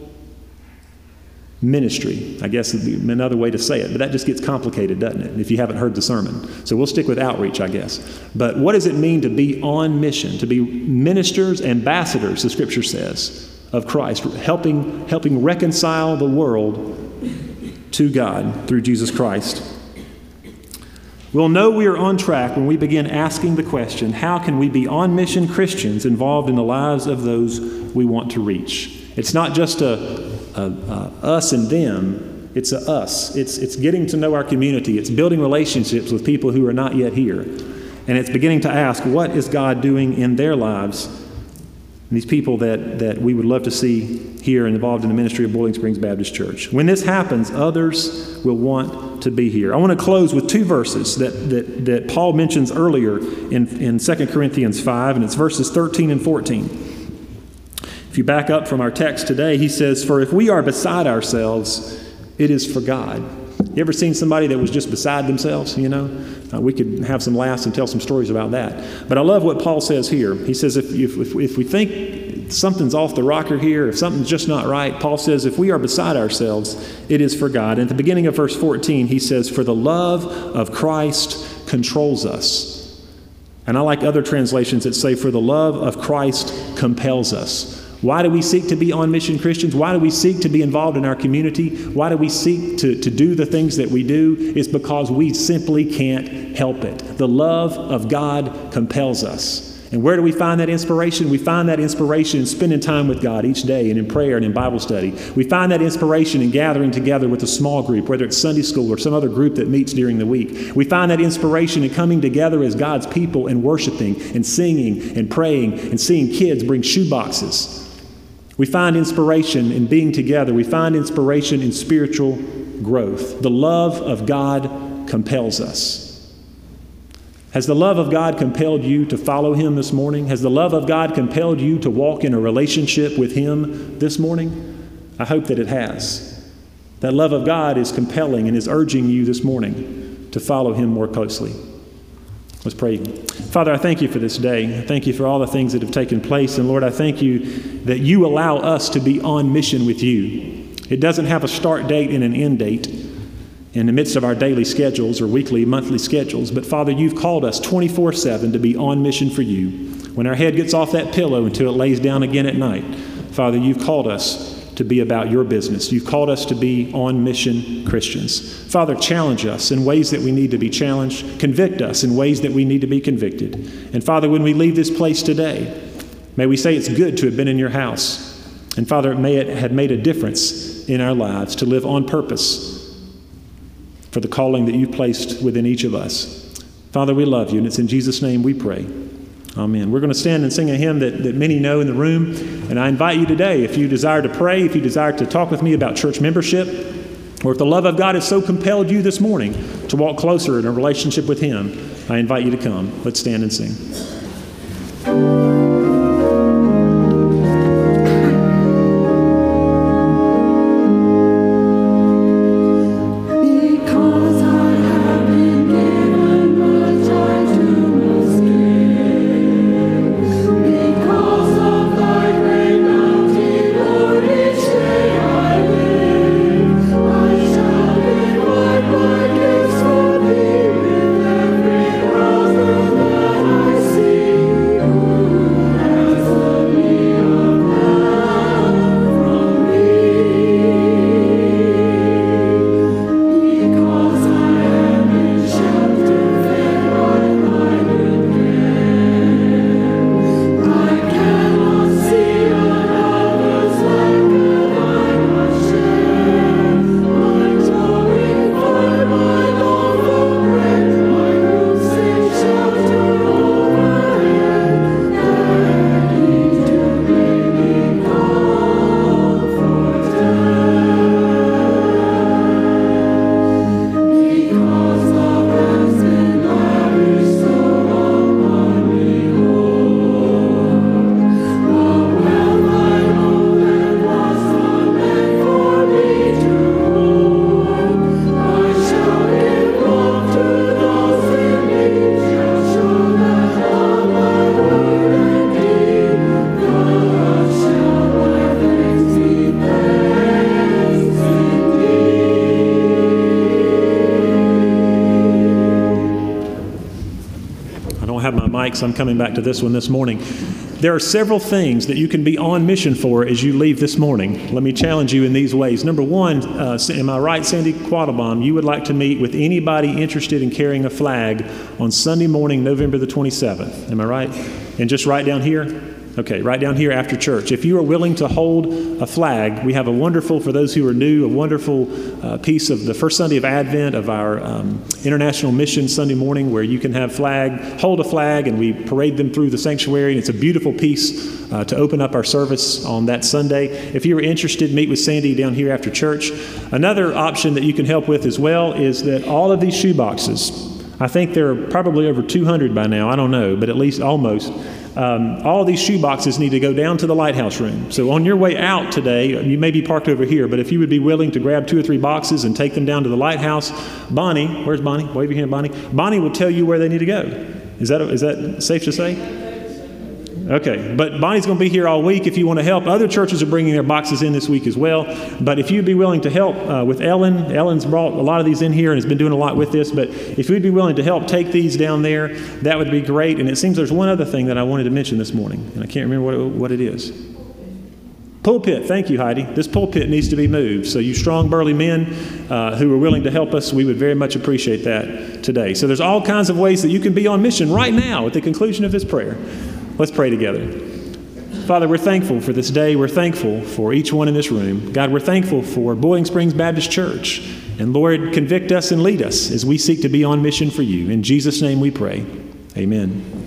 ministry, I guess another way to say it, but that just gets complicated, doesn't it, if you haven't heard the sermon. So we'll stick with outreach, I guess. But what does it mean to be on mission, to be ministers, ambassadors, the scripture says, of Christ, helping, helping reconcile the world to God through Jesus Christ? We'll know we are on track when we begin asking the question how can we be on mission Christians involved in the lives of those we want to reach? It's not just a uh, us and them. It's a us. It's, it's getting to know our community. It's building relationships with people who are not yet here. And it's beginning to ask, what is God doing in their lives? These people that, that we would love to see here involved in the ministry of Boiling Springs Baptist Church. When this happens, others will want to be here. I want to close with two verses that, that, that Paul mentions earlier in, in 2 Corinthians 5, and it's verses 13 and 14. If you back up from our text today, he says, For if we are beside ourselves, it is for God. You ever seen somebody that was just beside themselves? You know, uh, we could have some laughs and tell some stories about that. But I love what Paul says here. He says, if, if, if we think something's off the rocker here, if something's just not right, Paul says, if we are beside ourselves, it is for God. And at the beginning of verse 14, he says, For the love of Christ controls us. And I like other translations that say, For the love of Christ compels us. Why do we seek to be on mission Christians? Why do we seek to be involved in our community? Why do we seek to, to do the things that we do? It's because we simply can't help it. The love of God compels us. And where do we find that inspiration? We find that inspiration in spending time with God each day and in prayer and in Bible study. We find that inspiration in gathering together with a small group, whether it's Sunday school or some other group that meets during the week. We find that inspiration in coming together as God's people and worshiping and singing and praying and seeing kids bring shoe boxes. We find inspiration in being together. We find inspiration in spiritual growth. The love of God compels us. Has the love of God compelled you to follow Him this morning? Has the love of God compelled you to walk in a relationship with Him this morning? I hope that it has. That love of God is compelling and is urging you this morning to follow Him more closely. Let's pray. Father, I thank you for this day. I thank you for all the things that have taken place. And Lord, I thank you that you allow us to be on mission with you. It doesn't have a start date and an end date in the midst of our daily schedules or weekly, monthly schedules. But Father, you've called us 24 7 to be on mission for you. When our head gets off that pillow until it lays down again at night, Father, you've called us to be about your business. You've called us to be on mission Christians. Father, challenge us in ways that we need to be challenged, convict us in ways that we need to be convicted. And Father, when we leave this place today, may we say it's good to have been in your house. And Father, may it have made a difference in our lives to live on purpose for the calling that you've placed within each of us. Father, we love you, and it's in Jesus' name we pray. Amen. We're going to stand and sing a hymn that, that many know in the room. And I invite you today, if you desire to pray, if you desire to talk with me about church membership, or if the love of God has so compelled you this morning to walk closer in a relationship with Him, I invite you to come. Let's stand and sing. Mics. I'm coming back to this one this morning. There are several things that you can be on mission for as you leave this morning. Let me challenge you in these ways. Number one, uh, am I right, Sandy Quattlebaum? You would like to meet with anybody interested in carrying a flag on Sunday morning, November the 27th. Am I right? And just right down here, Okay, right down here after church. If you are willing to hold a flag, we have a wonderful, for those who are new, a wonderful uh, piece of the first Sunday of Advent of our um, International Mission Sunday morning where you can have flag, hold a flag, and we parade them through the sanctuary. And it's a beautiful piece uh, to open up our service on that Sunday. If you're interested, meet with Sandy down here after church. Another option that you can help with as well is that all of these shoe boxes, I think there are probably over 200 by now, I don't know, but at least almost. Um, all these shoe boxes need to go down to the lighthouse room. So on your way out today, you may be parked over here, but if you would be willing to grab two or three boxes and take them down to the lighthouse, Bonnie, where's Bonnie? Wave your hand, Bonnie. Bonnie will tell you where they need to go. Is that, is that safe to say? Okay, but Bonnie's going to be here all week if you want to help. Other churches are bringing their boxes in this week as well. But if you'd be willing to help uh, with Ellen, Ellen's brought a lot of these in here and has been doing a lot with this. But if you'd be willing to help take these down there, that would be great. And it seems there's one other thing that I wanted to mention this morning, and I can't remember what it, what it is. Pulpit, thank you, Heidi. This pulpit needs to be moved. So, you strong, burly men uh, who are willing to help us, we would very much appreciate that today. So, there's all kinds of ways that you can be on mission right now at the conclusion of this prayer. Let's pray together. Father, we're thankful for this day. We're thankful for each one in this room. God, we're thankful for Boiling Springs Baptist Church. And Lord, convict us and lead us as we seek to be on mission for you. In Jesus' name we pray. Amen.